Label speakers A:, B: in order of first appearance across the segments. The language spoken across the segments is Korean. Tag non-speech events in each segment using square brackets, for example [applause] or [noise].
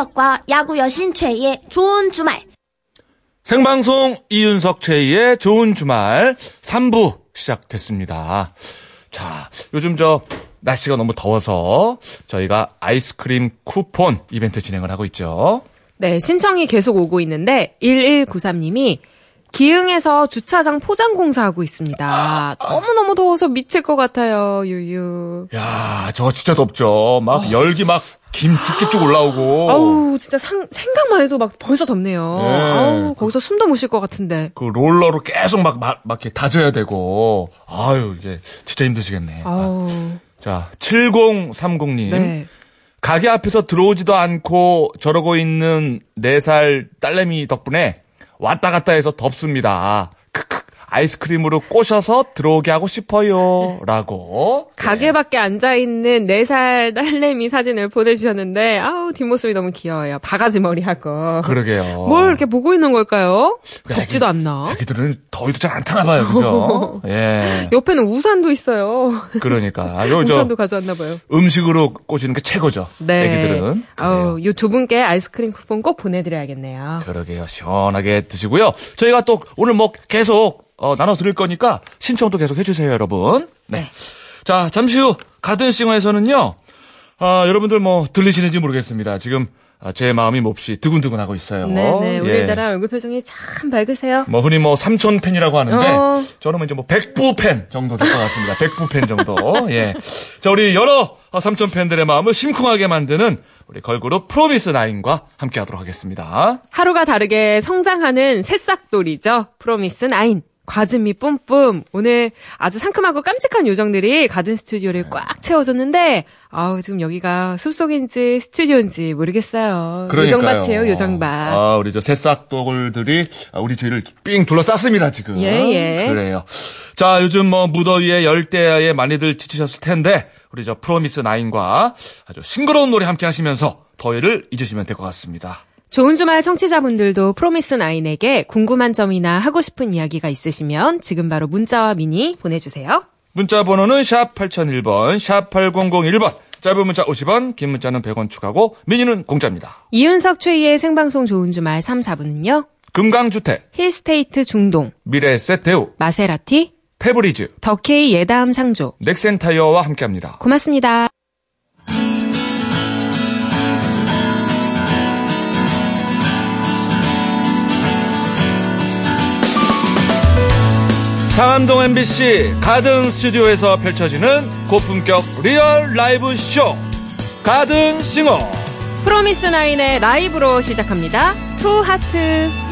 A: 이윤석과 야구 여신 최희의 좋은 주말.
B: 생방송 이윤석 최희의 좋은 주말 3부 시작됐습니다. 자, 요즘 저 날씨가 너무 더워서 저희가 아이스크림 쿠폰 이벤트 진행을 하고 있죠.
C: 네, 신청이 계속 오고 있는데 1193님이 기흥에서 주차장 포장 공사하고 있습니다. 너무너무 더워서 미칠 것 같아요. 유유.
B: 야, 저거 진짜 덥죠. 막 열기 막 김 쭉쭉쭉 올라오고.
C: 아우, 진짜 상, 생각만 해도 막 벌써 덥네요.
B: 네.
C: 아우, 거기서 숨도 못 쉴 것 같은데.
B: 그 롤러로 계속 막, 막, 막 이렇게 다져야 되고. 아유, 이게 진짜 힘드시겠네.
C: 아우.
B: 자, 7030님.
C: 네.
B: 가게 앞에서 들어오지도 않고 저러고 있는 4살 딸내미 덕분에 왔다 갔다 해서 덥습니다. 아이스크림으로 꼬셔서 들어오게 하고 싶어요. 라고.
C: 가게 밖에 앉아있는 4살 딸내미 사진을 보내주셨는데, 아우, 뒷모습이 너무 귀여워요. 바가지 머리하고.
B: 그러게요.
C: 뭘 이렇게 보고 있는 걸까요?
B: 그
C: 덥지도
B: 애기-
C: 않나?
B: 애기들은 더위도 잘 안 타나 봐요. 그죠? [laughs] 예.
C: 옆에는 우산도 있어요.
B: 그러니까. 요, 저,
C: 우산도 가져왔나 봐요.
B: 음식으로 꼬시는 게 최고죠.
C: 네.
B: 애기들은.
C: 아우, 요 두 분께 아이스크림 쿠폰 꼭 보내드려야겠네요.
B: 그러게요. 시원하게 드시고요. 저희가 또 오늘 뭐 계속 어, 나눠 드릴 거니까 신청도 계속 해주세요, 여러분. 네. 자, 잠시 후 가든싱어에서는요. 아, 여러분들 뭐 들리시는지 모르겠습니다. 지금 아, 제 마음이 몹시 두근두근하고 있어요.
C: 네네.
B: 예.
C: 오늘따라 얼굴 표정이 참 밝으세요.
B: 뭐 흔히 뭐 삼촌 팬이라고 하는데
C: 어.
B: 저는 뭐 이제 뭐 백부 팬 정도 될 것 같습니다. 백부 팬 정도. [laughs] 예. 자, 우리 여러 어, 삼촌 팬들의 마음을 심쿵하게 만드는 우리 걸그룹 프로미스 나인과 함께 하도록 하겠습니다.
C: 하루가 다르게 성장하는 새싹돌이죠. 프로미스 나인. 과즙미 뿜뿜. 오늘 아주 상큼하고 깜찍한 요정들이 가든 스튜디오를
B: 네.
C: 꽉 채워줬는데, 아우, 지금 여기가 숲속인지 스튜디오인지 모르겠어요. 요정밭이에요, 요정밭.
B: 아, 우리 저 새싹돌들이 우리 주위를 삥 둘러쌌습니다, 지금.
C: 예, 예.
B: 그래요. 자, 요즘 뭐 무더위에 열대야에 많이들 지치셨을 텐데, 우리 저 프로미스 나인과 아주 싱그러운 노래 함께 하시면서 더위를 잊으시면 될 것 같습니다.
C: 좋은 주말 청취자분들도 프로미스 나인에게 궁금한 점이나 하고 싶은 이야기가 있으시면 지금 바로 문자와 미니 보내주세요.
B: 문자 번호는 샵 8001번, 샵 8001번. 짧은 문자 50원, 긴 문자는 100원 추가고, 미니는 공짜입니다.
C: 이윤석 최희의 생방송 좋은 주말 3, 4부는요.
B: 금강주택,
C: 힐스테이트 중동,
B: 미래에셋 대우,
C: 마세라티,
B: 페브리즈,
C: 더케이 예다음 상조.
B: 넥센타이어와 함께합니다.
C: 고맙습니다.
B: 상암동 MBC 가든 스튜디오에서 펼쳐지는 고품격 real 라이브 쇼 가든 싱어
C: 프로미스 나인의 라이브로 시작합니다. 투 하트.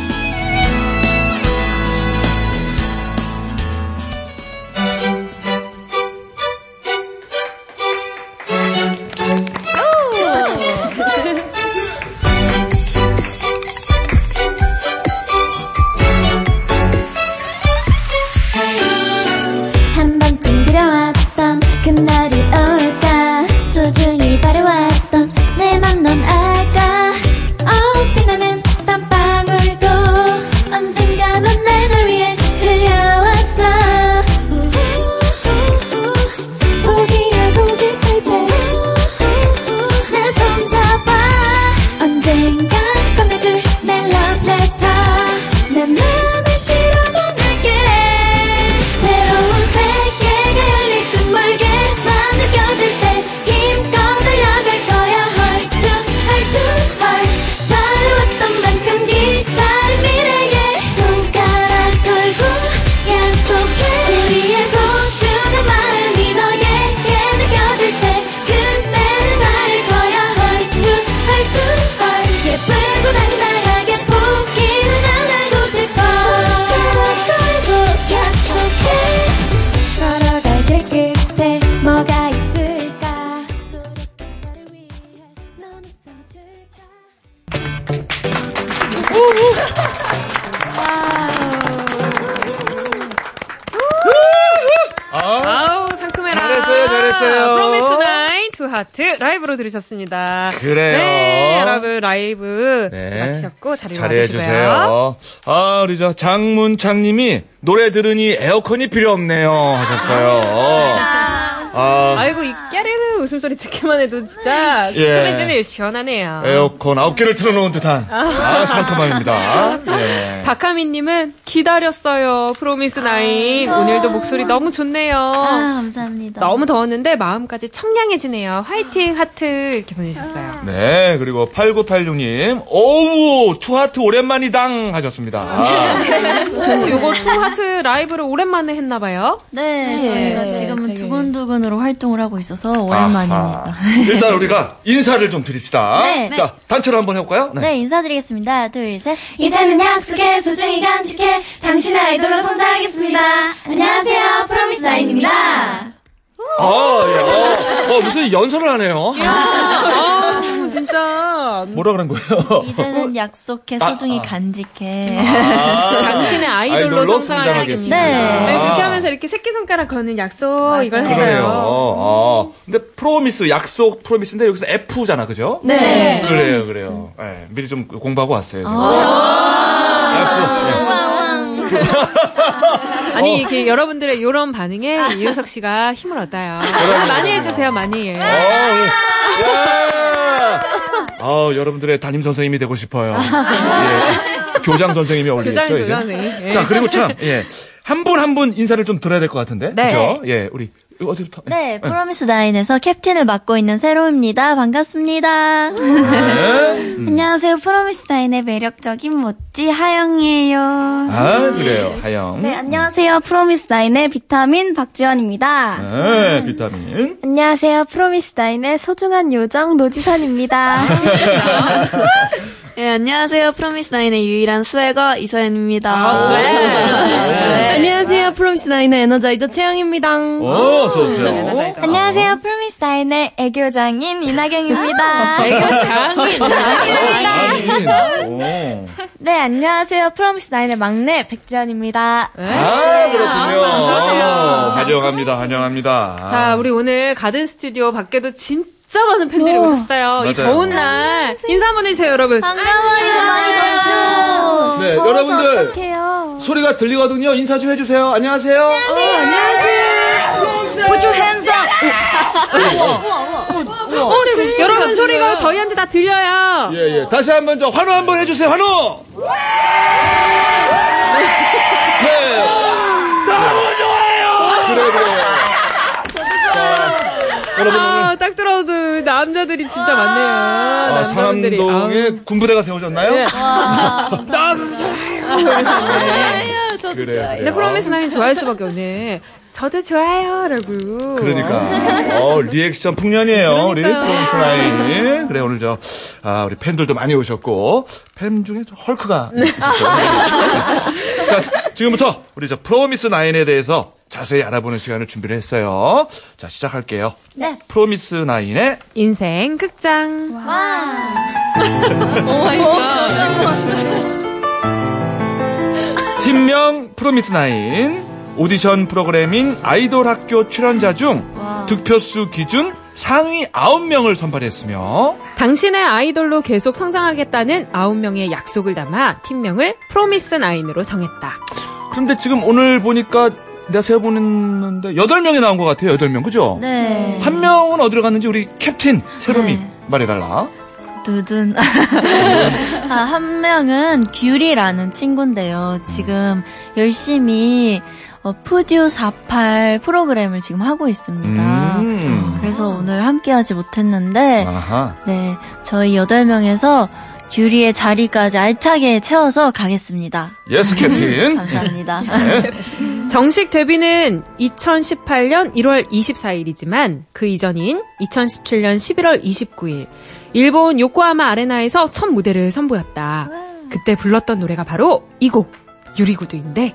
C: 들으셨습니다.
B: 그래요.
C: 네, 여러분 라이브
B: 네.
C: 마치셨고 자리로
B: 잘해주세요. 아, 우리 저 장문창님이 노래 들으니 에어컨이 필요 없네요 하셨어요. 아,
C: 아이고, 이게 깨르 르 웃음소리 듣기만 해도 진짜
B: 예.
C: 상큼해지네요. 시원하네요.
B: 에어컨 아홉 개를 틀어놓은 듯한 아, 상큼함입니다. 예.
C: 박하민님은 기다렸어요. 프로미스 나인. 오늘도 목소리 너무 좋네요.
D: 아, 감사합니다.
C: 너무 더웠는데 마음까지 청량해지네요. 화이팅 하트 이렇게 보내주셨어요.
B: 네, 그리고 8986님, 오우, 투하트 오랜만이당 하셨습니다.
C: 오, [laughs] 요거 투 하트 라이브를 오랜만에 했나봐요.
D: 네, 저희가
C: 네,
D: 지금은
C: 되게.
D: 두근두근으로 활동을 하고 있어서 오랜만 입니다.
B: 아하. [laughs] 일단 우리가 인사를 좀 드립시다.
D: 네.
B: 자, 단체로 한번 해볼까요?
D: 네, 인사드리겠습니다. 둘, 셋.
E: 이제는 약속해 소중히 간직해 당신의 아이돌로 성장하겠습니다. 안녕하세요, 프로미스 나인입니다.
B: 아, 예. 어, 어, 무슨 연설을 하네요. [laughs]
C: 아, 진짜.
B: 뭐라 그런 거예요?
D: 이제는 약속해 소중히
B: 아.
D: 간직해.
B: 아,
C: 당신의 아이돌로, 성장하겠습니다.
D: 네.
C: 네, 그렇게 하면서 이렇게 새끼손가락 거는 약속 이걸
B: 그러네요.
C: 했어요.
B: 어. 근데 프로미스, 약속 프로미스인데 여기서 F잖아, 그죠?
C: 네.
B: 그래요, 그래요. 예, 미리 좀 공부하고 왔어요. F, 예.
C: 아니, 이렇게 여러분들의 이런 반응에 이윤석 씨가 힘을 얻어요. 많이 해주세요, 많이. 예.
B: 아, 여러분들의 담임 선생님이 되고 싶어요. 예. 교장 선생님이 어울리겠죠,
C: 교장,
B: 이제?
C: 예.
B: 자, 그리고 참, 예. 한 분 한 분 인사를 좀 들어야 될 것 같은데.
C: 네.
B: 그죠? 예, 우리, 어디부터?
D: 네, 프로미스 나인에서 캡틴을 맡고 있는 세로입니다. 반갑습니다.
B: 네. [laughs]
D: 안녕하세요. 프로미스 나인의 매력적인 모찌 하영이에요.
B: 아, 그래요. 하영.
E: 네, 안녕하세요, 프로미스 나인의 비타민 박지원입니다.
B: 네, 비타민.
E: 안녕하세요, 프로미스 나인의 소중한 요정 노지선입니다. [laughs]
D: 네, 안녕하세요. 프로미스 나인의 유일한 수혜가 이서연입니다.
C: 아, 네.
F: 안녕하세요. 프로미스 나인의 energizer 채영입니다.
B: 어, 어서오세요.
C: 네,
E: 안녕하세요, 프로미스 나인의 애교장인 이나경입니다.
C: 장인.
B: 오.
E: 네, 안녕하세요, 프로미스 나인의 막내 백지연입니다.
B: 아, 그렇군요.
C: 안녕하세요.
B: 환영합니다, 환영합니다.
C: 자, 우리 오늘 가든 스튜디오 밖에도 진짜 많은 팬들이 오셨어요. 이
B: 맞아요.
C: 더운 날 인사 한번 해주세요, 여러분.
D: 반가워요. 많이 덥죠?
B: 네, 여러분들.
D: 어떡해요.
B: 소리가 들리거든요. 인사 좀 해주세요. 안녕하세요.
D: Put your hands up.
C: 어, 여러분 소리가 저희한테 다 들려요.
B: 예, 예. 다시 한번 저 환호 한번 해주세요. 환호! 네. 너무 좋아요! 그래, 그래. 자, 여러분,
C: 아, 딱 들어도 남자들이 진짜 많네요.
B: 아,
C: 남자분들이.
B: 상암동에
C: 아우.
B: 군부대가 세워졌나요?
C: 네. [laughs]
B: 너무 좋아요. 그래, 그래.
C: 근데 프로미스 나인 좋아할 수밖에 없네. 저도 좋아요라고.
B: 그러니까 [laughs] 어 리액션 풍년이에요 우리
C: 그러니까요.
B: 프로미스 나인 그래 오늘 저 아, 우리 팬들도 많이 오셨고 팬 중에 저 헐크가 있었어요 [laughs] 자 지금부터 우리 저 프로미스 나인에 대해서 자세히 알아보는 시간을 준비를 했어요 자 시작할게요
D: 네.
B: 프로미스 나인의
C: 인생 극장.
B: 팀명 프로미스 나인 오디션 프로그램인 아이돌 학교 출연자 중 득표수 기준 상위 9명을 선발했으며
C: 당신의 아이돌로 계속 성장하겠다는 9명의 약속을 담아 팀명을 프로미스 나인으로 정했다.
B: 그런데 지금 오늘 보니까 내가 세어보는데 8명이 나온 것 같아요. 8명. 그죠?
D: 네.
B: 한 명은 어디로 갔는지 우리 캡틴 세롬이
D: 네.
B: 말해달라.
D: 두둔. [laughs] 아, 한 명은 규리라는 친구인데요. 지금 열심히 어, 프듀 48 프로그램을 지금 하고 있습니다.
B: 음.
D: 그래서 오늘 함께하지 못했는데,
B: 아하.
D: 네, 저희 8명에서 규리의 자리까지 알차게 채워서 가겠습니다.
B: yes captain. [laughs]
D: 감사합니다.
B: 네. [laughs]
C: 정식 데뷔는 2018년 1월 24일이지만 그 이전인 2017년 11월 29일 일본 요코하마 아레나에서 첫 무대를 선보였다. 그때 불렀던 노래가 바로 이 곡 유리구두인데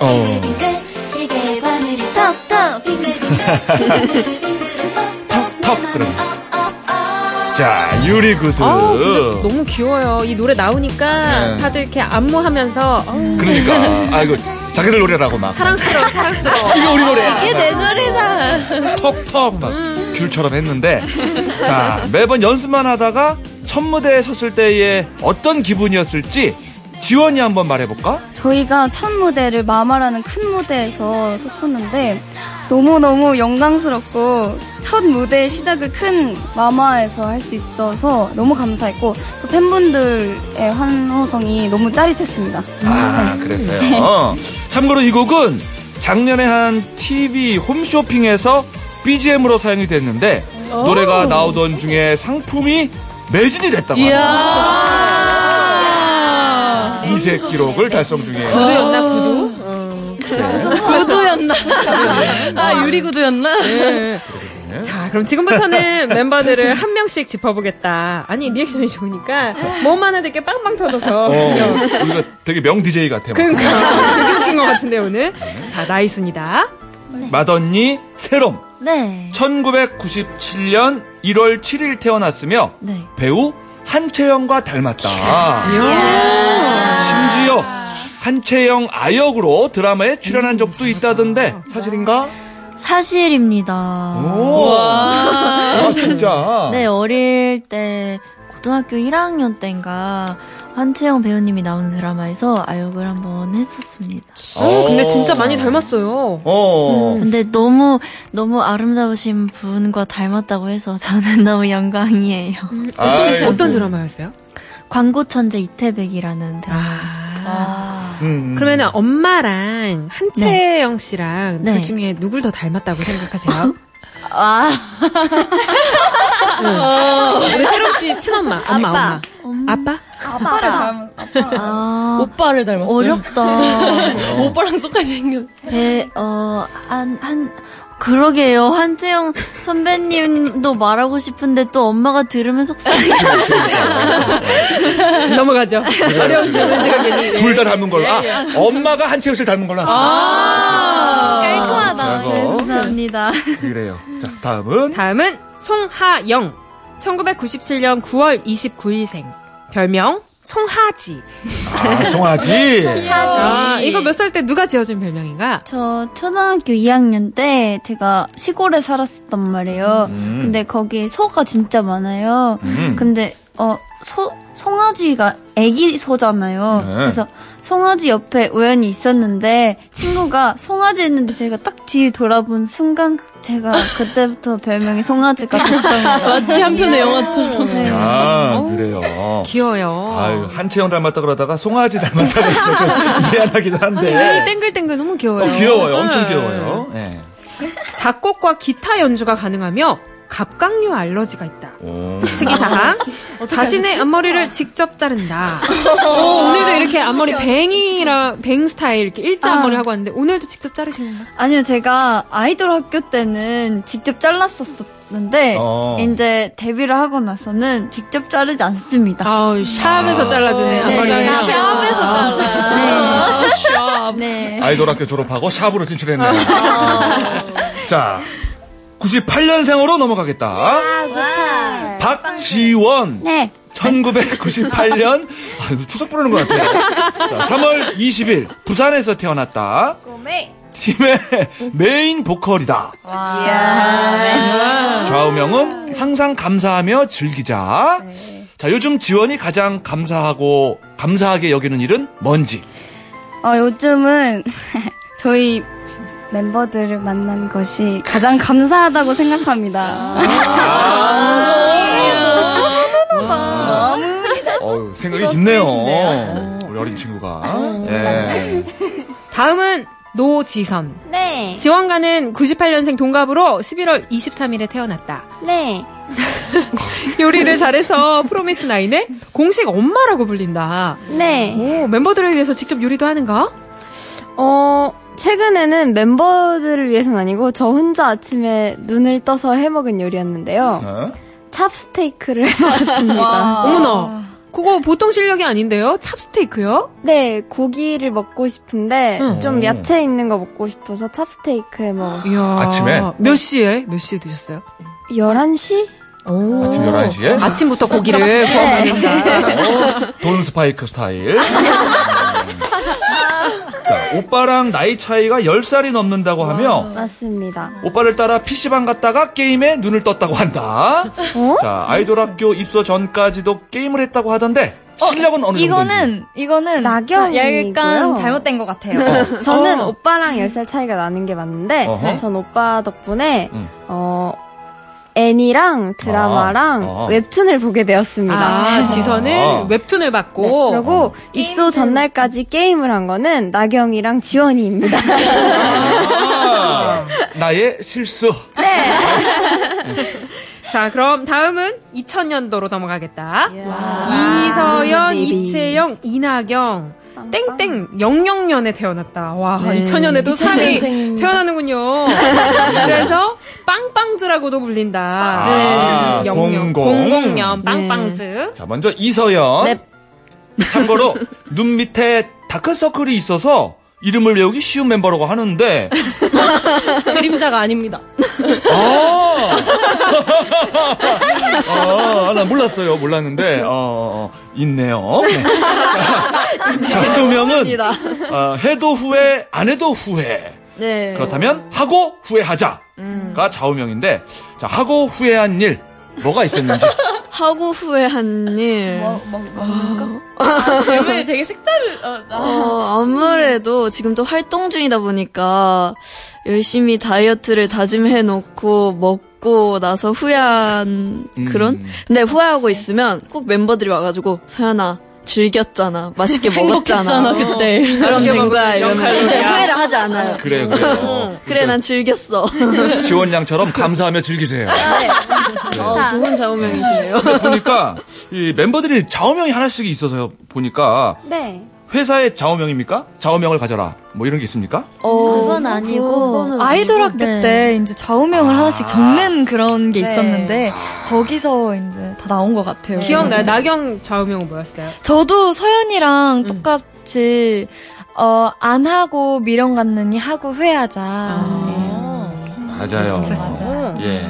B: 어. [laughs] 턱턱 그럼. 자, 유리 구두.
C: 아 근데 너무 귀여워요. 이 노래 나오니까
B: 네.
C: 다들 이렇게 안무하면서 어우,
B: 그러니까. 아이고, 자기들 노래라고 막.
C: 사랑스러워 사랑스러워. [laughs]
B: 이게 우리 노래야.
C: 이게 내 노래다.
B: 턱턱 막 귤처럼 했는데 자 매번 연습만 하다가 첫 무대에 섰을 때의 어떤 기분이었을지 지원이 한번 말해볼까?
G: 저희가 첫 무대를 마마라는 큰 무대에서 섰었는데 너무너무 영광스럽고 첫 무대 시작을 큰 마마에서 할 수 있어서 너무 감사했고 또 팬분들의 환호성이 너무 짜릿했습니다.
B: 아, 그랬어요. 참고로 이 곡은 작년에 한 TV 홈쇼핑에서 BGM으로 사용이 됐는데 노래가 나오던 중에 상품이 매진이 됐다고 합니다. 이색 기록을 달성 중이에요.
C: 구두였나 구두?
F: 구두였나? 아, 유리구두였나?
C: 네. 자, 그럼 지금부터는 멤버들을 한 명씩 짚어보겠다. 아니, 리액션이 좋으니까 뭐만 해도 이렇게 빵빵 터져서.
B: 어, 이거 되게 명 DJ 같아. 막.
C: 그러니까 되게 웃긴 것 같은데 오늘. 자, 나이 순이다.
B: 맏언니 세롬.
D: 네.
B: 1997년 1월 7일 태어났으며
D: 네.
B: 배우 한채영과 닮았다. 심지어 한채영 아역으로 드라마에 출연한 적도 있다던데 사실인가?
D: 사실입니다.
B: 오, 아, 진짜.
D: 네, 어릴 때 고등학교 1학년 때인가 한채영 배우님이 나오는 드라마에서 아역을 한번 했었습니다.
C: 어, 근데 진짜 많이 닮았어요.
B: 어.
D: 근데 너무 너무 아름다우신 분과 닮았다고 해서 저는 [laughs] 너무 영광이에요.
B: 아이,
C: 어떤 드라마였어요?
D: 광고 천재 이태백이라는 드라마.
C: 아.
B: 음.
C: 그러면은 엄마랑 한채영 씨랑
D: 네.
C: 둘 중에 누굴 더 닮았다고 생각하세요? [laughs]
D: 아, [laughs]
C: 우리 세롬 씨 친엄마, 엄마, 엄마. 아빠?
F: 아빠를 닮았,
D: 아
F: 오빠를 닮았어요.
D: 어렵다. [laughs]
F: 오빠랑 똑같이 생겼어.
D: 네, 어, 한, 한, 그러게요. 한채영 선배님도 말하고 싶은데 또 엄마가 들으면 속상해. [laughs]
C: 넘어가죠. 어려운 질문 지각이니
B: 둘다 닮은 걸로. 아,
C: 예,
B: 엄마가 한채영 씨를 닮은 걸로.
C: 아.
G: 깔끔하다.
B: 라고.
D: 감사합니다.
B: 그래요. 자, 다음은
C: 다음은 송하영. 1997년 9월 29일생. 별명 송하지.
B: 아, 송아지.
C: 아, 이거 몇 살 때 누가 지어준 별명인가?
G: 저 초등학교 2학년 때 제가 시골에 살았었단 말이에요.
B: 음.
G: 근데 거기 소가 진짜 많아요.
B: 음.
G: 근데 어 소 송아지가 애기 소잖아요.
B: 네.
G: 그래서 송아지 옆에 우연히 있었는데 친구가 송아지 했는데 제가 딱 뒤 돌아본 순간 제가 그때부터 별명이 송아지가 됐던 거예요. [laughs]
F: 마치 한 편의 영화처럼.
G: 네.
B: 아, 그래요.
C: 귀여워요.
B: 아유, 한채영 닮았다 그러다가 송아지 닮았다고 해서 좀 [laughs] 미안하기도
C: 아니,
B: 한데.
C: 눈이 땡글땡글 너무 귀여워요.
B: 어, 귀여워요. 엄청
C: 네.
B: 귀여워요. 예.
C: 작곡과 기타 연주가 가능하며 갑각류 알러지가 있다.
B: 오.
C: 특이사항. [laughs] 자신의 앞머리를 직접 자른다. [laughs] 어, 오늘도 이렇게 앞머리 뱅이라, 뱅 스타일 이렇게 일자
G: 아.
C: 앞머리 하고 왔는데 오늘도 직접 자르시는가?
G: 아니요, 제가 아이돌 학교 때는 직접 잘랐었는데
B: 어.
G: 이제 데뷔를 하고 나서는 직접 자르지 않습니다.
C: 아우, 샵에서 잘라주네,
G: 네,
C: 앞머리.
G: 샵에서 잘라요. 네. 네.
B: 아이돌 학교 졸업하고 샵으로 진출했네요. 자, 98년생으로 넘어가겠다. 박지원.
G: 네.
B: 1998년, 아, 이거 추석 부르는 것 같아요. 자, 3월 20일, 부산에서 태어났다. 팀의 메인 보컬이다. 좌우명은 항상 감사하며 즐기자. 자, 요즘 지원이 가장 감사하고, 감사하게 여기는 일은 뭔지.
G: 어, 요즘은 [laughs] 저희 멤버들을 만난 것이 가장 감사하다고 생각합니다.
B: 어우, 생각이 깊네요. 우리 어린 친구가. 예. [laughs]
C: 다음은 노지선.
G: 네.
C: 지원가는 98년생 동갑으로 11월 23일에 태어났다.
G: 네. [laughs]
C: 요리를 잘해서 프로미스 나인의 공식 엄마라고 불린다.
G: 네.
C: 오, 멤버들을 위해서 직접 요리도 하는가?
H: 어, 최근에는 멤버들을 위해서는 아니고 저 혼자 아침에 눈을 떠서 해먹은 요리였는데요.
B: 어?
H: 찹스테이크를 [laughs] 먹었습니다.
C: 어머나. 그거 보통 실력이 아닌데요? 찹스테이크요?
H: 네, 고기를 먹고 싶은데
C: 응.
H: 좀 야채 있는 거 먹고 싶어서 찹스테이크 해 먹었어요.
C: 이야.
B: 아침에?
C: 몇 시에? 몇 시에 드셨어요?
H: 11시?
C: 오.
B: 아침 11시에?
C: 아침부터 고기를 구워 먹는다.
B: 돈 스파이크 스타일. [laughs] 자, 오빠랑 나이 차이가 10살이 넘는다고 하며,
H: 맞습니다.
B: 오빠를 따라 PC방 갔다가 게임에 눈을 떴다고 한다. 자, 아이돌 학교 입소 전까지도 게임을 했다고 하던데, 실력은 어느 정도인지.
I: 이거는 이거는
H: 나경이고요.
I: 약간 잘못된 것 같아요.
H: 저는
B: 어.
H: 오빠랑 10살 차이가 나는 게 맞는데
B: 어허.
H: 전 오빠 덕분에
B: 음.
H: 어 애니랑 드라마랑
B: 아, 아.
H: 웹툰을 보게 되었습니다.
C: 아, 지선은
B: 아.
C: 웹툰을
H: 네,
C: 받고.
H: 그리고 입소 전날까지 게임을 한 거는 나경이랑 지원이입니다.
B: 아, 나의 실수.
C: 자, 그럼 다음은 2000년도로 넘어가겠다.
H: 아,
C: 이서연,
H: baby.
C: 이채영, 이나경. 땡땡 00년에 태어났다. 와,
H: 네.
C: 2000년에도 사람이
H: 2000년생입니다.
C: 태어나는군요. [laughs] 그래서 빵빵즈라고도 불린다.
B: 아,
C: 00,
B: 공공.
C: 00년 빵빵즈.
B: 자, 먼저 이서연.
H: 네.
B: 참고로 눈 밑에 다크서클이 있어서 이름을 외우기 쉬운 멤버라고 하는데 [laughs]
F: 그림자가 아닙니다.
B: 아, [laughs] 아, 난 몰랐어요. 몰랐는데, 어, 어, 있네요. 네. 자, 좌우명은, 어, 해도 후회, 안 해도 후회.
D: 네.
B: 그렇다면, 하고 후회하자가 좌우명인데, 자, 하고 후회한 일, 뭐가 있었는지. [laughs]
D: 하고 후회한 일.
F: 질문이 되게 색다른, 어, 나-
D: 어, 아무래도 지금 또 활동 중이다 보니까 열심히 다이어트를 다짐해 놓고 먹고 나서 후회한 그런?
B: 음.
D: 근데 후회하고 있으면 꼭 멤버들이 와가지고 서연아 즐겼잖아. 맛있게 [laughs] 먹었잖아.
F: 그때.
D: 그럼 된 거야. 이러면. 이제 후회를 하지 않아요.
B: 그래요, 그래요.
D: 그래 난 즐겼어. [laughs]
B: 지원 양처럼 감사하며 즐기세요.
D: 어, 좋은 좌우명이시네요.
B: 근데 보니까, 이 멤버들이 좌우명이 하나씩 있어서요. 보니까,
H: 네.
B: 회사의 좌우명입니까? 좌우명을 가져라. 뭐 이런 게 있습니까?
I: 그건 아니고 아이돌 학교
D: 네.
I: 때 이제 좌우명을 하나씩 적는 그런 게
H: 네.
I: 있었는데 거기서 이제 다 나온 것 같아요.
C: 기억나요? 나경 좌우명은 뭐였어요?
I: 저도 서연이랑 똑같이 어, 안 하고 미련 갖느니 하고 후회하자.
B: 맞아요.
C: 어.
B: 예.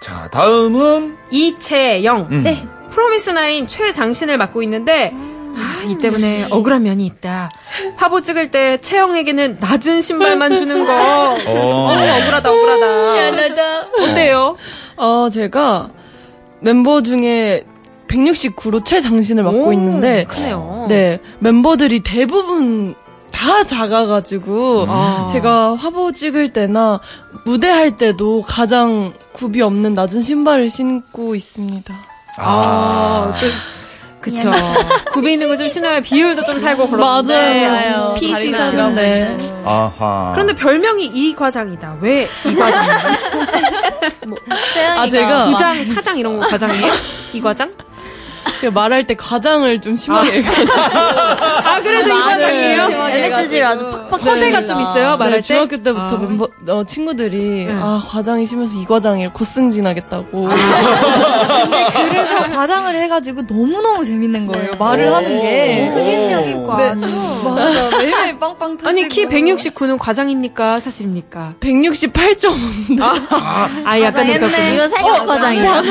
B: 자, 다음은,
C: 이채영.
B: 음.
C: 네. 프로미스나인 최장신을 맡고 있는데 아, 이 때문에 억울한 면이 있다. 화보 찍을 때 채영에게는 낮은 신발만 주는 거. [laughs]
B: 어,
C: 어, 억울하다, 억울하다. 어때요?
F: 어, 제가 멤버 중에 169로 최장신을 맡고
C: 오,
F: 있는데,
C: 크네요.
F: 네, 멤버들이 대부분 다 작아가지고,
C: 아.
F: 제가 화보 찍을 때나 무대 할 때도 가장 굽이 없는 낮은 신발을 신고 있습니다.
C: 아, 또, 그 쵸. [laughs] 굽이 있는 거 좀 신어야 비율도 좀 살고 그러는데.
F: 맞아요. 다리가
C: 사는데.
F: 길어서.
B: 아하.
C: 그런데 별명이 이 과장이다. 왜 이 과장이야? [laughs]
F: 아, 제가
C: 부장, 차장 이런 거 과장이에요? 이 과장?
F: 제가 말할 때 과장을 좀 심하게 해가지고. [laughs]
C: 아, 그래서 이 과장이에요?
D: MSG를 아주 팍팍
C: 허세가 좀 있어요, 말할
F: 네,
C: 때?
F: 중학교 때부터
C: 아.
F: 멤버 어, 친구들이
C: 네.
F: 아 과장이 심해서 이 과장이 고승진 하겠다고
I: 그래서 과장을 해가지고 너무너무 재밌는 거예요. 말을 하는 게. 네.
H: 아주.
I: 맞아. 매일매일 빵빵 터지고.
C: 아니, 키 169는 과장입니까? 사실입니까?
F: 168.5인데
C: 아, 약간 늙었군요.
D: 이거 생각 과장이야.
C: 어,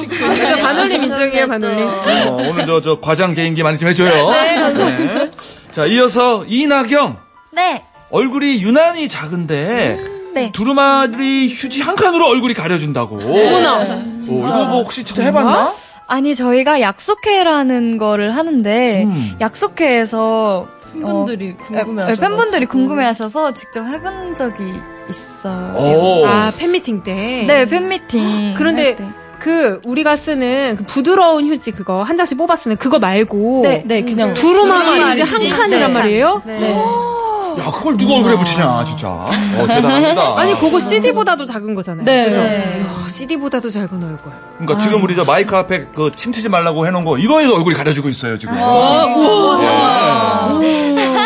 C: 저 반올림 인정 이에요, 반올림.
B: 어, 오늘 저, 저, 과장 개인기 많이 좀 해줘요. 네. 자, 이어서 이나경.
I: 네.
B: 얼굴이 유난히 작은데,
I: 네.
B: 두루마리 휴지 한 칸으로 얼굴이 가려진다고.
C: 어머나.
B: 어, 이거 뭐 혹시 진짜 해봤나?
I: 아니, 저희가 약속회라는 거를 하는데,
B: 음.
I: 약속회에서
F: 팬분들이
I: 어,
F: 궁금해하셔서
I: 네, 팬분들이 궁금해하셔서 직접 해본 적이 있어요.
B: 오.
C: 아, 팬미팅 때?
I: 네, 팬미팅.
C: 그런데. 그, 우리가 쓰는 그 부드러운 휴지 그거 한 장씩 뽑아 쓰는 그거 말고.
I: 네.
F: 네 그냥
C: 두루마리 이제 한 칸이란 말이에요?
F: 네.
B: 야, 그걸 누가 얼굴에 붙이냐, 진짜. 어, 대단합니다.
C: 아니, 그거 CD보다도 작은 거잖아요.
F: 네.
C: 그래서
F: 네.
C: 어, CD보다도 작은 얼굴.
B: 그러니까 지금 우리 저 마이크 앞에 그 침 튀지 말라고 해놓은 거, 이거에도 얼굴이 가려지고 있어요, 지금. 예.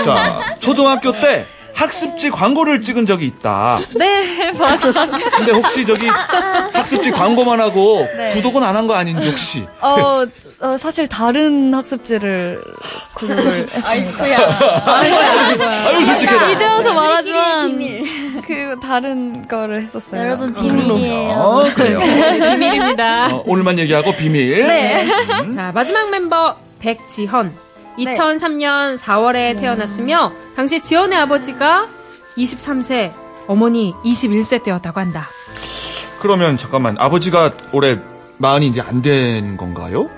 B: 자, 초등학교 때 학습지 광고를 찍은 적이 있다.
I: 네, 맞아.
B: 근데 혹시 저기 학습지 광고만 하고
I: 네.
B: 구독은 안 한 거 아닌지 혹시?
I: 어, 어, 사실 다른 학습지를 구독을 했습니다.
B: 아유, 솔직해라.
I: 이제 와서 말하지만, 그, 다른 거를 했었어요.
D: 여러분 비밀이에요.
B: 어, 그래요.
C: 비밀입니다.
B: 어, 오늘만 얘기하고 비밀.
I: 네.
C: 자, 마지막 멤버 백지현. 2003년 4월에 태어났으며 당시 지현의 아버지가 23세, 어머니 21세 때였다고 한다.
B: 그러면 잠깐만 아버지가 올해 마흔이 이제 안 된 건가요?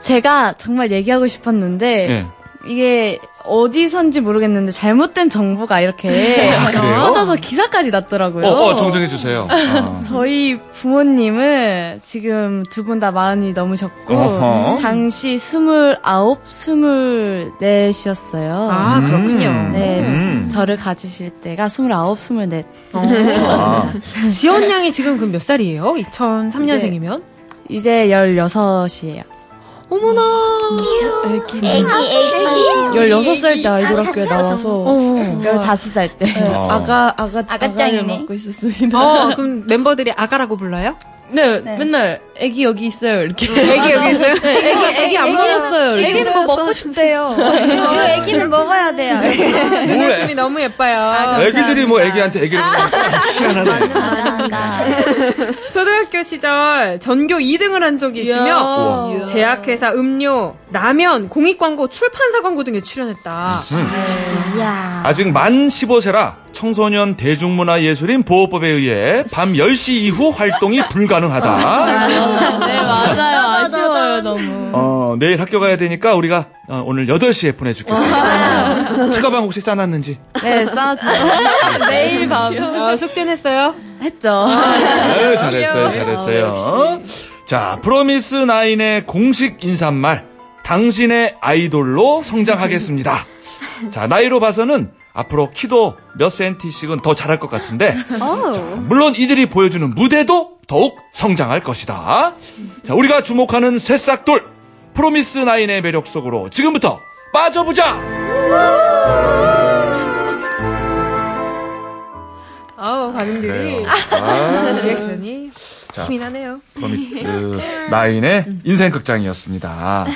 J: 제가 정말 얘기하고 싶었는데
B: 예.
J: 이게 어디선지 모르겠는데 잘못된 정보가 이렇게
B: 아?
J: 퍼져서 기사까지 났더라고요.
B: 어, 어, 정정해 주세요. 어. [laughs]
J: 저희 부모님은 지금 두 분 다 마흔이 넘으셨고
B: 어허.
J: 당시 스물아홉, 스물넷이었어요.
C: 아, 그렇군요.
J: 네,
B: 음.
J: 저를 가지실 때가 스물아홉, 스물넷. [laughs]
B: 아,
C: 지원 양이 지금 그럼 몇 살이에요? 2003년생이면?
J: 이제 열여섯이에요.
C: 어머나.
J: 애기.
E: 애기, 애기.
J: 16살 때 아이돌 학교에 나와서
C: 어.
J: 15살 때
B: 어.
J: 아가 아가
E: 아가짱이네.
J: 아가를 맡고 있었습니다.
C: 어, 그럼 멤버들이 아가라고 불러요?
J: 네, 맨날 애기 여기 있어요 이렇게.
C: 애기 여기 있어요?
J: 네, 애기 애기 안 먹었어요. 이렇게.
G: 애기는 뭐 먹고 싶대요. [laughs] 그 애기는 먹어야 돼요.
C: 그 모습이 너무 예뻐요.
B: 애기들이 뭐 애기한테 애기를 희한하네. [laughs]
C: 초등학교 시절 전교 2등을 한 적이 있으며. 제약회사 음료, 라면, 공익 광고, 출판사 광고 등에 출연했다.
B: 아직 만 15세라 청소년 대중문화 예술인 보호법에 의해 밤 10시 이후 활동이 불가능하다. [laughs]
J: 네 맞아요. 아쉬워요 너무.
B: 어, 내일 학교 가야 되니까 우리가 어, 오늘 8시에 보내줄게. 치과방 혹시 싸놨는지?
J: 네 쌓았죠. 매일 [laughs] 밤
C: 아, 숙제는 했어요?
J: 했죠.
B: 아유, 잘했어요, 잘했어요. 자, 프로미스 나인의 공식 인사말. 당신의 아이돌로 성장하겠습니다. 자, 나이로 봐서는 앞으로 키도 몇 센티씩은 더 자랄 것 같은데. 자, 물론 이들이 보여주는 무대도 더욱 성장할 것이다. 자, 우리가 주목하는 새싹돌. 프로미스 나인의 매력 속으로 지금부터 빠져보자!
C: 아우, 반응들이.
B: 아.
C: 리액션이
B: 자.
C: 힘이 나네요.
B: 프로미스 [laughs] 나인의 인생 극장이었습니다.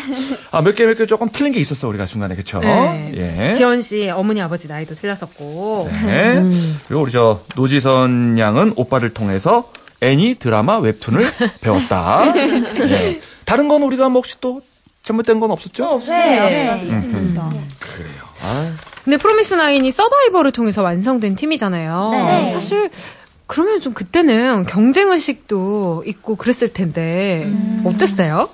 B: 아, 몇 개 몇 개 조금 틀린 게 있었어, 우리가 중간에, 그쵸?
C: 네.
B: 예.
C: 지원 씨 어머니 아버지 나이도 틀렸었고.
B: 네. [laughs] 그리고 우리 저 노지선 양은 오빠를 통해서 애니 드라마 웹툰을 [laughs] 배웠다. 네. 다른 건 우리가 뭐 혹시 또 잘못된 건 없었죠?
G: 네,
B: 그래요. 아,
C: 근데 프로미스 나인이 서바이벌을 통해서 완성된 팀이잖아요.
E: 네.
C: 사실 그러면 좀 그때는 경쟁 의식도 있고 그랬을 텐데 어땠어요?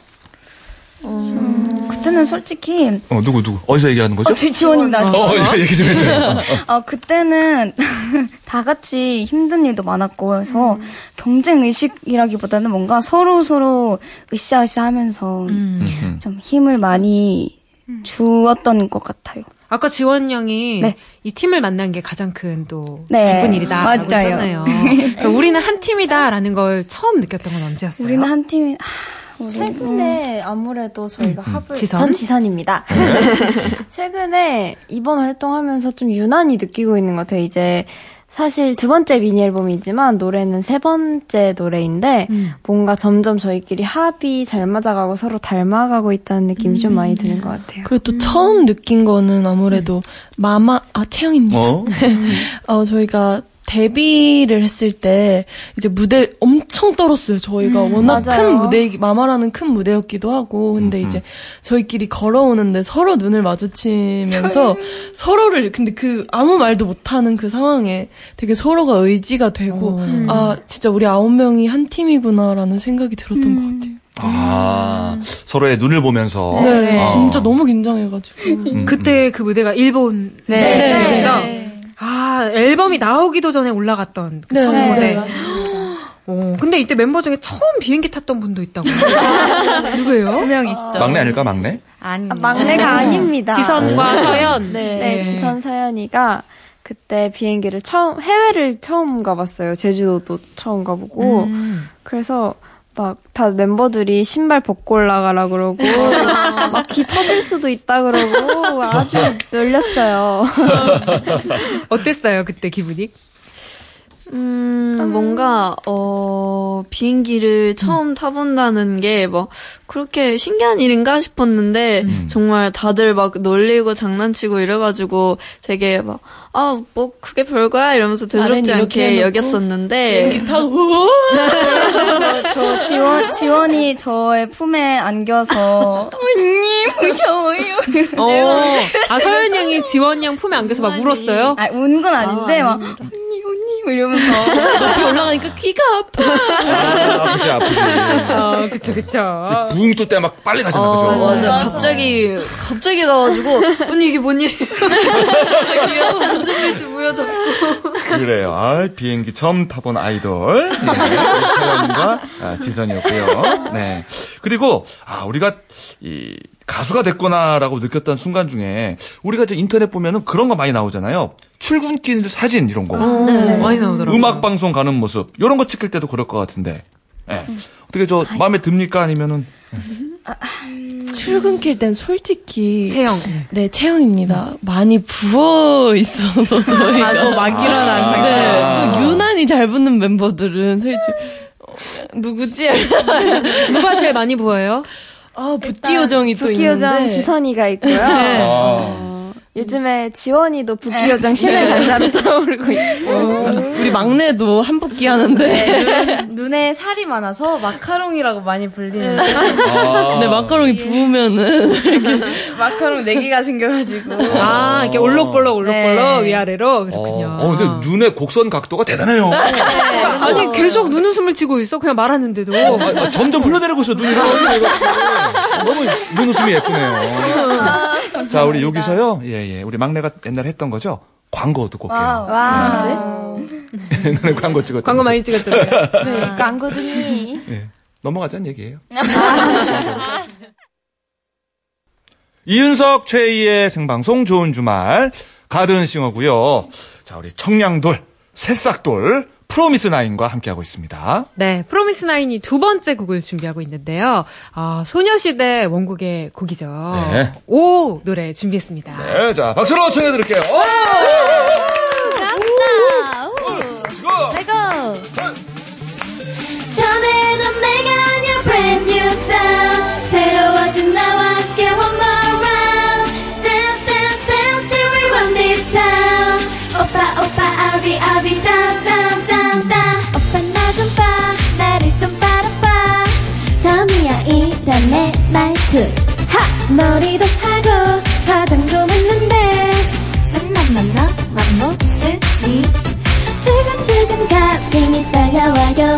G: 그때는 솔직히
B: 어, 누구, 누구? 어디서 얘기하는 거죠?
G: 어, 지, 지원입니다.
B: 어, 어, 얘기 좀 해줘요. [laughs]
G: 어, 그때는 [laughs] 다 같이 힘든 일도 많았고 해서 경쟁 의식이라기보다는 뭔가 서로 서로 으쌰으쌰 하면서
B: 음.
G: 좀 힘을 많이 주었던 것 같아요.
C: 아까 지원 양이
G: 네.
C: 이 팀을 만난 게 가장 큰또
G: 네,
C: 기쁜 일이다.
G: 맞아요. [laughs]
C: 그러니까 우리는 한 팀이다라는 걸 처음 느꼈던 건 언제였어요?
G: 우리는 한 팀이 아,
H: 최근에 아무래도 저희가 합을
C: 지선?
H: 전 지선입니다. [laughs] 최근에 이번 활동하면서 좀 유난히 느끼고 있는 것 같아요. 이제 사실 두 번째 미니 앨범이지만 노래는 세 번째 노래인데 뭔가 점점 저희끼리 합이 잘 맞아가고 서로 닮아가고 있다는 느낌이 좀 많이 드는 것 같아요.
F: 그리고 또 처음 느낀 거는 아무래도 마마 아 태영입니다.
B: 어? [laughs]
F: 어, 저희가 데뷔를 했을 때 이제 무대 엄청 떨었어요. 저희가 워낙
H: 맞아요.
F: 큰 무대 마마라는 큰 무대였기도 하고 근데 이제 저희끼리 걸어오는데 서로 눈을 마주치면서 [laughs] 서로를 근데 그 아무 말도 못하는 그 상황에 되게 서로가 의지가 되고 아 진짜 우리 아홉 명이 한 팀이구나라는 생각이 들었던 것 같아요.
B: 아, 서로의 눈을 보면서.
F: 네,
B: 아.
F: 진짜 너무 긴장해가지고.
B: 음,
C: 그때 그 무대가 일본
J: 네.
C: 무대였죠? 아, 앨범이 나오기도 전에 올라갔던 그
F: 네.
C: 첫
F: 네.
C: 무대. [gasps] 어, 근데 이때 멤버 중에 처음 비행기 탔던 분도 있다고. [laughs] 누구예요?
J: 두 명 있죠.
B: 막내 아닐까, 막내?
J: 아니.
H: 아, 막내가 아닙니다.
C: 지선과 서연.
H: 네, 지선 사연이가 그때 비행기를 처음 해외를 처음 가봤어요. 제주도도 처음 가보고
C: 음.
H: 그래서 막 다 멤버들이 신발 벗고 올라가라 그러고 [laughs] 막 귀 터질 수도 있다 그러고 아주 놀렸어요. [laughs]
C: 어땠어요, 그때 기분이?
D: 음, 뭔가, 어, 비행기를 처음 타본다는 게, 뭐, 그렇게 신기한 일인가 싶었는데, 정말 다들 막 놀리고 장난치고 이래가지고 되게 막, 아, 뭐, 그게 별거야? 이러면서 대수롭지 않게
F: 해놓고
D: 여겼었는데,
F: 타고. [laughs]
G: 저, 저 지원 지원이 저의 품에 안겨서. 언니 무서워요. [laughs]
C: 어. 아, 서연 양이 지원 양 품에 안겨서 막 울었어요?
G: 아, 운 건 아닌데 막 언니 언니. 뭐 이러면서.
F: 높이 올라가니까 귀가 아파.
B: 아, 아프지, 아프지.
C: 어, 그쵸, 그쵸.
B: 붕 뜰 때 막 빨리 가잖아,
D: 어,
B: 그죠?
D: 맞아. 갑자기, 갑자기 가가지고, 언니 이게 뭔 일이야? 무슨 일인지 보여줘.
B: 그래요. 아, 비행기 처음 타본 아이돌. 네. 차연과 아, 지선이었고요. 네. 그리고, 아, 우리가 이 가수가 됐구나라고 느꼈던 순간 중에 우리가 이제 인터넷 보면은 그런 거 많이 나오잖아요. 출근길 사진 이런 거.
C: 네. 많이 나오더라고요.
B: 음악 방송 가는 모습. 이런 거 찍힐 때도 그럴 것 같은데. 예. 어떻게 저 마음에 듭니까? 아니면은
F: 출근길 땐 솔직히
C: 채영.
F: 네 채영입니다. 많이 부어 있어서 [laughs] 저희가
J: 자고 막 일어난 상태.
F: 네,
B: 아.
F: 그 유난히 잘 붙는 멤버들은 솔직히 어, 누구지? [laughs]
C: 누가 제일 많이 부어요?
F: 아 붓기 요정이 또 있는데.
H: 지선이가 있고요. [laughs]
B: 아,
H: 요즘에 지원이도 부기요정 신의 남자로 떠오르고 있고.
F: 우리 막내도 한붓기 하는데
J: 눈에 살이 많아서 마카롱이라고 많이 불리는데
B: 아.
F: 네 마카롱이 부으면은
J: 마카롱 4개가 생겨가지고
C: 아, 이렇게 올록볼록, 올록볼록,
J: 네.
C: 위아래로. 그렇군요.
B: 어, 어, 근데 눈의 곡선 각도가 대단해요. [laughs]
C: 아니, 계속 눈웃음을 치고 있어. 그냥 말하는데도.
B: 아, 아, 점점 흘러내리고 있어, 눈이. [laughs] 너무 눈웃음이 예쁘네요. 자, 우리 여기서요. 예, 예. 우리 막내가 옛날에 했던 거죠. 광고 듣고 올게요.
H: 와.
B: 옛날에 [laughs] 광고 찍었던
C: 광고. 많이 찍었더라고요.
H: 네, 광고등이.
B: 예. 넘어가자는 얘기예요. [laughs] 이윤석 최희의 생방송 좋은 주말 가든싱어고요. 자, 우리 청량돌, 새싹돌, 프로미스 나인과 함께하고 있습니다.
C: 네, 프로미스 나인이 두 번째 곡을 준비하고 있는데요. 아, 소녀시대 원곡의 곡이죠.
B: 네.
C: 오 노래 준비했습니다.
B: 네, 자, 박수로 청해 드릴게요.
E: 말투 하 머리도 하고 화장도 했는데. 만나 만나 맘모들이? 두근두근 가슴이 떨려와요.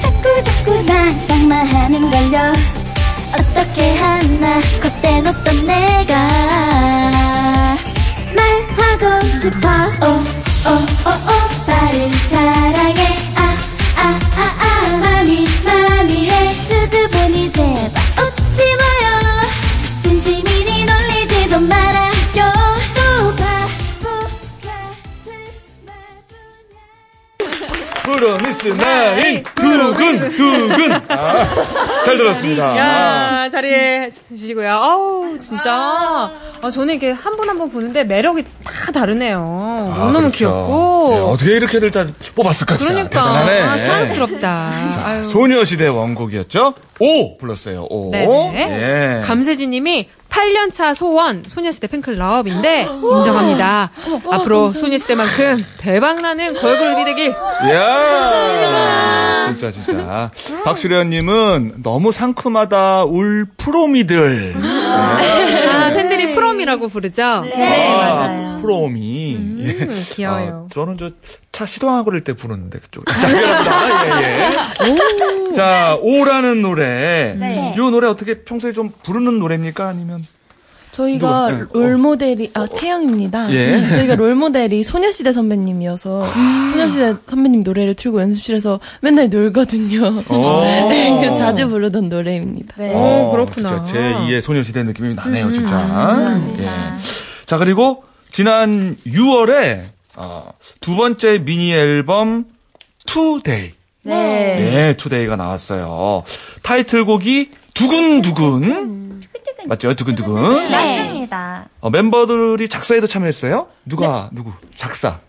E: 자꾸 자꾸 상상만 하는걸요. 어떻게 하나 겉대 놓던 내가. 말하고 싶어
B: 프로미스 나인, 두근, 두근. 아, 잘 들었습니다.
C: 야, 자리에 주시고요. 아우, 진짜. 아, 저는 이게 한 분 한 분 보는데 매력이 다 다르네요.
B: 아,
C: 너무 너무
B: 그렇죠.
C: 귀엽고.
B: 예, 어떻게 이렇게들 다 뽑았을까, 진짜.
C: 그러니까.
B: 대단하네.
C: 아, 사랑스럽다.
B: 자. 소녀시대 원곡이었죠? 오! 불렀어요, 오. 예.
C: 감세진님이 8년차 소원 소녀시대 팬클럽인데 [gasps] 인정합니다. 앞으로 소녀시대만큼 대박나는 걸그룹이 되길.
B: 이야! 진짜, 진짜. 박수련님은 너무 상큼하다, 울 프로미들.
C: 아, 팬들이 프롬이라고 부르죠?
B: 네, 맞아요. 프로미. 예.
C: 음, 귀여워요.
B: 아, 저는 저 차 시동하고 그럴 때 부르는데 그쪽. 자. 예, 예. 자, 오라는 노래.
H: 네.
B: 이 노래 어떻게 평소에 좀 부르는 노래입니까? 아니면
F: 저희가
B: 누가? 네,
F: role model이 아 채영입니다.
B: 예.
F: 저희가 role model이 소녀시대 선배님이어서 소녀시대 선배님 노래를 틀고 연습실에서 맨날 놀거든요.
B: 오. [laughs]
F: 네, 자주 부르던 노래입니다.
C: 어, 그렇구나.
B: 진짜 제2의 소녀시대 느낌이 나네요, 진짜. 예. 자, 그리고 지난 6월에 어, 두 번째 미니 앨범 To. Day.
J: 네.
B: 예, To. Day가 나왔어요. 타이틀곡이 두근두근. 맞죠? 두근두근.
E: 맞습니다.
B: 어, 멤버들이 작사에도 참여했어요? 누가, 누구? 작사.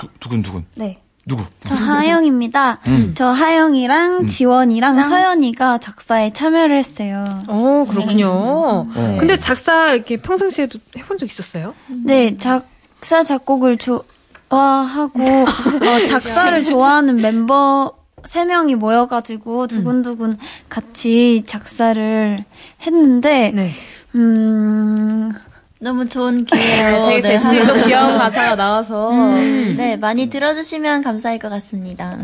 B: 두, 두근두근.
G: 네.
B: 누구?
G: 저 하영입니다.
B: 음.
G: 저 하영이랑 지원이랑 서연이가 작사에 참여를 했어요.
C: 어, 그렇군요.
B: 어.
C: 근데 작사 이렇게 평상시에도 해본 적 있었어요?
G: 네, 작사 작곡을 좋아하고 [laughs] 어, 작사를 좋아하는 멤버 세 명이 모여가지고 두근두근 같이 작사를 했는데
C: 네.
G: 음
D: 너무 좋은 기회로 [laughs]
J: 되게
D: 네,
J: 재치있고 귀여운 가사가 나와서
D: 네, 많이 들어주시면 감사할 것 같습니다.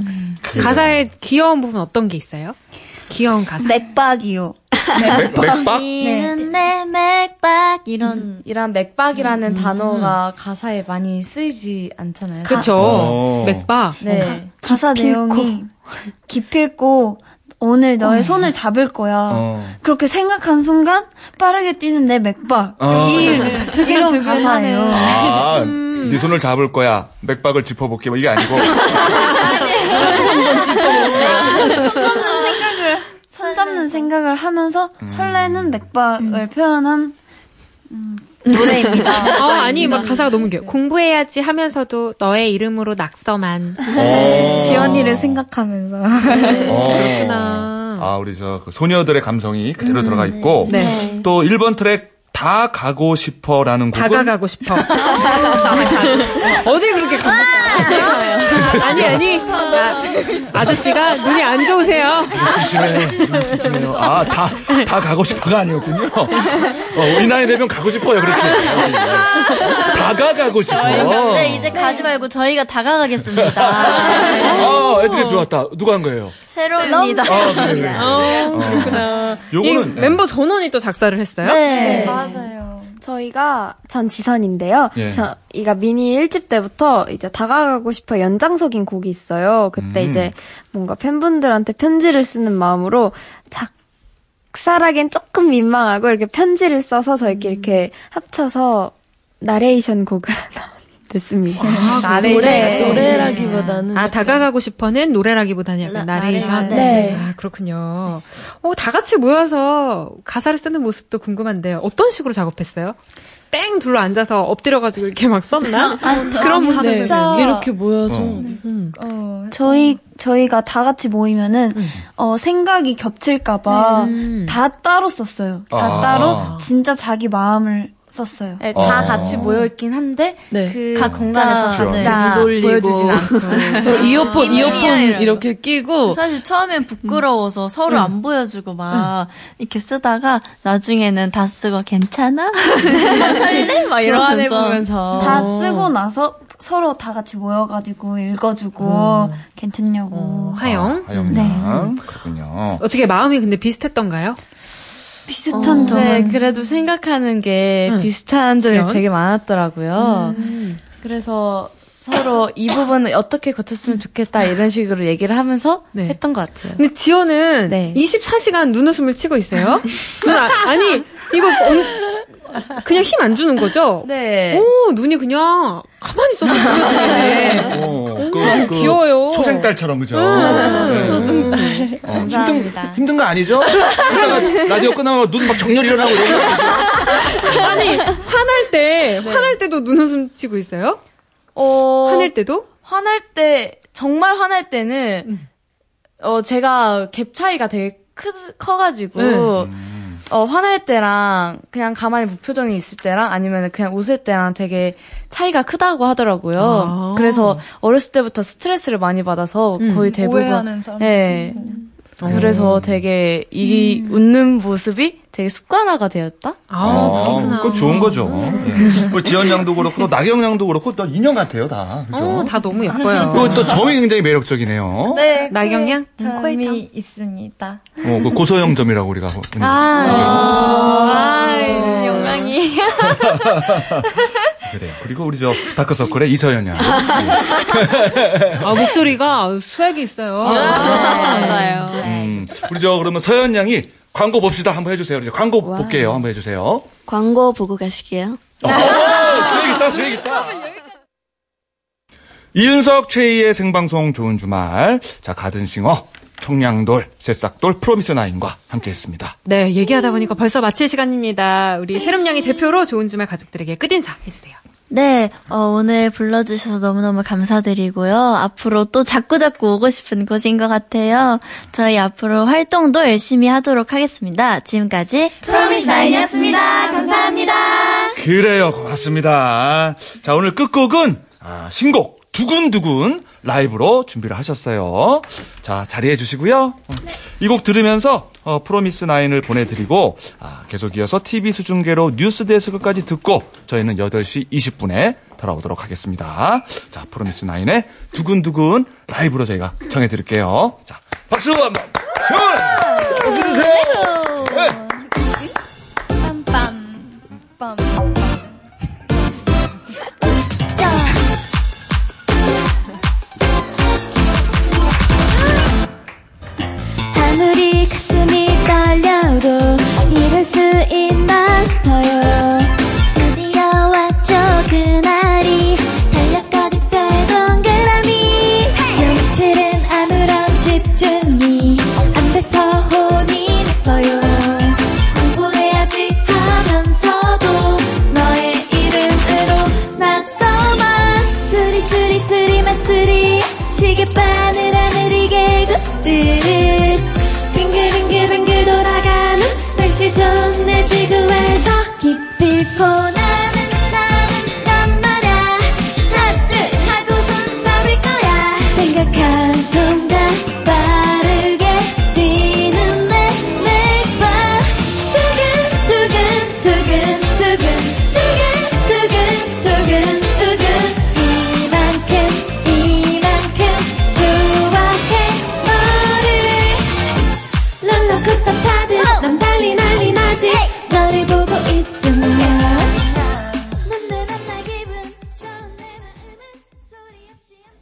C: 가사의 귀여운 부분 어떤 게 있어요? 귀여운 가사.
D: 맥박이요.
B: 맥, 맥박? [laughs]
D: 네, 내 맥박 이런
J: 이런 맥박이라는 단어가 가사에 많이 쓰이지 않잖아요.
C: 그쵸.
B: 어.
C: 맥박.
J: 네.
G: 가 사 내용이 기필고 오늘 너의 손을 잡을 거야.
B: 어.
G: 그렇게 생각한 순간 빠르게 뛰는 내 맥박.
B: 어.
G: 이 이런 가사예요.
B: 아, 네 손을 잡을 거야. 맥박을 짚어볼게. 뭐 이게 아니고.
G: 손 잡는 생각을 손 잡는 생각을 하면서 설레는 맥박을 표현한 음, 노래입니다.
C: 어, 아니, 막 가사가 너무 귀여워. 공부해야지 하면서도 너의 이름으로 낙서만. [laughs]
B: 어.
G: 지연이를 생각하면서.
B: 어.
C: 그렇구나.
B: 아, 우리 저그 소녀들의 감성이 그대로 들어가 있고.
C: 네.
B: 또 1번 트랙 다 가고 싶어라는 곡은
C: 다가가고 [laughs] 싶어. 어딜 그렇게 가? 아니, 아니. 아, 아저씨가 눈이 안 좋으세요.
B: 찜찜해요. 찜찜해요. 아, 다, 다 가고 싶어가 아니었군요. 어, 우리 나이 되면 가고 싶어요, 그렇게. 다가 가고 싶어.
D: 네, 이제 가지 말고 저희가 다가가겠습니다.
B: 아, 애들이 좋았다. 누가 한 거예요?
D: 새로입니다.
B: 아, 그래, 그래.
C: 어, 그렇구나. 이
B: 요거는, 네.
C: 멤버 전원이 또 작사를 했어요?
D: 네.
G: 맞아요. 저희가 전 지선인데요.
B: 예.
G: 저희가 미니 1집 때부터 이제 다가가고 싶어 연장석인 곡이 있어요. 그때
B: 음.
G: 이제 뭔가 팬분들한테 편지를 쓰는 마음으로 작사라기엔 조금 민망하고 이렇게 편지를 써서 저희끼리 이렇게 합쳐서 나레이션 곡을 [laughs] 하나 냈습니다.
J: 나레이션.
G: 노래.
F: 노래라기보다는
C: 아, 다가가고 싶어는 노래라기보다는 약간
D: 나-
C: 나레이션.
D: 나레이션.
G: 네.
C: 아, 그렇군요. 어, 다 같이 모여서 가사를 쓰는 모습도 궁금한데 어떤 식으로 작업했어요? 뺑 둘러 앉아서 엎드려가지고 이렇게 막 썼나? 그런 모습.
F: 네,
G: 진짜-
F: 이렇게 모여서
C: 음.
G: 저희 저희가 다 같이 모이면은 어 생각이 겹칠까봐
C: 음.
G: 다 따로 썼어요. 다
B: 아.
G: 따로 진짜 자기 마음을 썼어요.
J: 네,
B: 어.
J: 다 같이 모여 있긴 한데
F: 네.
D: 그각 공간에서
J: 각자
D: 다들
J: 돌리고 보여주진 않고
F: 이어폰 이어폰 이렇게 끼고
D: 사실 처음엔 부끄러워서 서로 안 보여주고 막 이렇게 쓰다가 나중에는 다 쓰고 괜찮아? [laughs] 설레? 막 이러면서
J: 보면서
G: 다 쓰고 나서 서로 다 같이 모여가지고 읽어주고 괜찮냐고.
C: 어, 하영.
B: 아, 하영
G: 네.
B: 양. 그렇군요.
C: 어떻게 마음이 근데 비슷했던가요?
G: 비슷한 점은
J: 네, 그래도 생각하는 게
C: 응.
J: 비슷한 점이
C: 지연?
J: 되게 많았더라고요. 그래서 서로 이 부분을 어떻게 고쳤으면 좋겠다 이런 식으로 얘기를 하면서
C: 네.
J: 했던 것 같아요.
C: 근데 지연은
J: 네.
C: 24시간 눈웃음을 치고 있어요. 눈 [laughs] 아, 니 이거 엄- 그냥 힘 안 주는 거죠?
J: 네.
C: 오 눈이 그냥 가만히 있어도 눈웃음이네.
B: 어, 그,
C: 너무 귀여워요.
B: 초생딸처럼, 그죠?
C: 음,
B: 초생딸. 힘든,
J: 감사합니다.
B: 힘든 거 아니죠? 라디오 끝나면 눈 막 정렬 일어나고 이런 거.
C: 아니 화날 때 화날 때도 눈웃음 치고 있어요?
J: 어,
C: 화낼 때도?
J: 화날 때 정말 화날 때는 어 제가 갭 차이가 되게 크, 커가지고
C: 네.
J: 어 화날 때랑 그냥 가만히 무표정이 있을 때랑 아니면 그냥 웃을 때랑 되게 차이가 크다고 하더라고요.
C: 아.
J: 그래서 어렸을 때부터 스트레스를 많이 받아서
C: 음.
J: 거의 대부분
G: 사람.
J: 네. 그래서 되게 이 웃는 모습이 되게 습관화가 되었다.
C: 아, 그렇구나.
B: 그건 좋은 거죠. 예. 우리 지연 양도 그렇고, 나경 양도 그렇고, 또 인형 같아요, 다. 그죠?
C: 어, 다 너무 예뻐요.
B: 그리고 또 점이 굉장히 매력적이네요.
I: 네,
C: 나경 양?
I: 점이 있습니다.
B: 어, 그 고소영점이라고 우리가. 보-
I: 아, 아, 영광이.
B: 그래요. 그리고 우리 저 다크서클의 이서연 양.
C: 아, 목소리가 수액이 있어요.
D: 맞아요.
B: 음, 우리 저 그러면 서연 양이 광고 봅시다. 한번 해주세요. 이제 광고 볼게요. 한번 해주세요.
D: 광고 보고 가실게요.
B: 어, 수액 있다, 수액 있다. 이윤석 최희의 생방송 좋은 주말. 자, 가든싱어, 청량돌, 새싹돌, 프로미스나인과 함께 했습니다.
C: 네, 얘기하다 보니까 벌써 마칠 시간입니다. 우리 세름양이 대표로 좋은 주말 가족들에게 끝인사 해주세요.
D: 네, 어, 오늘 불러주셔서 너무너무 감사드리고요. 앞으로 또 자꾸자꾸 오고 싶은 곳인 것 같아요. 저희 앞으로 활동도 열심히 하도록 하겠습니다. 지금까지 프로미스 나인이었습니다. 감사합니다.
B: 그래요. 고맙습니다. 자, 오늘 끝곡은, 아, 신곡, 두근두근 라이브로 준비를 하셨어요. 자, 자리해 주시고요. 이곡 들으면서 어, 프로미스 나인을 보내드리고 아, 계속 이어서 TV 수중계로 뉴스 데스크까지 듣고 저희는 8시 20분에 돌아오도록 하겠습니다. 자, 프로미스 나인의 두근두근 라이브로 저희가 정해드릴게요. 자, 박수 한번! 박수 주세요!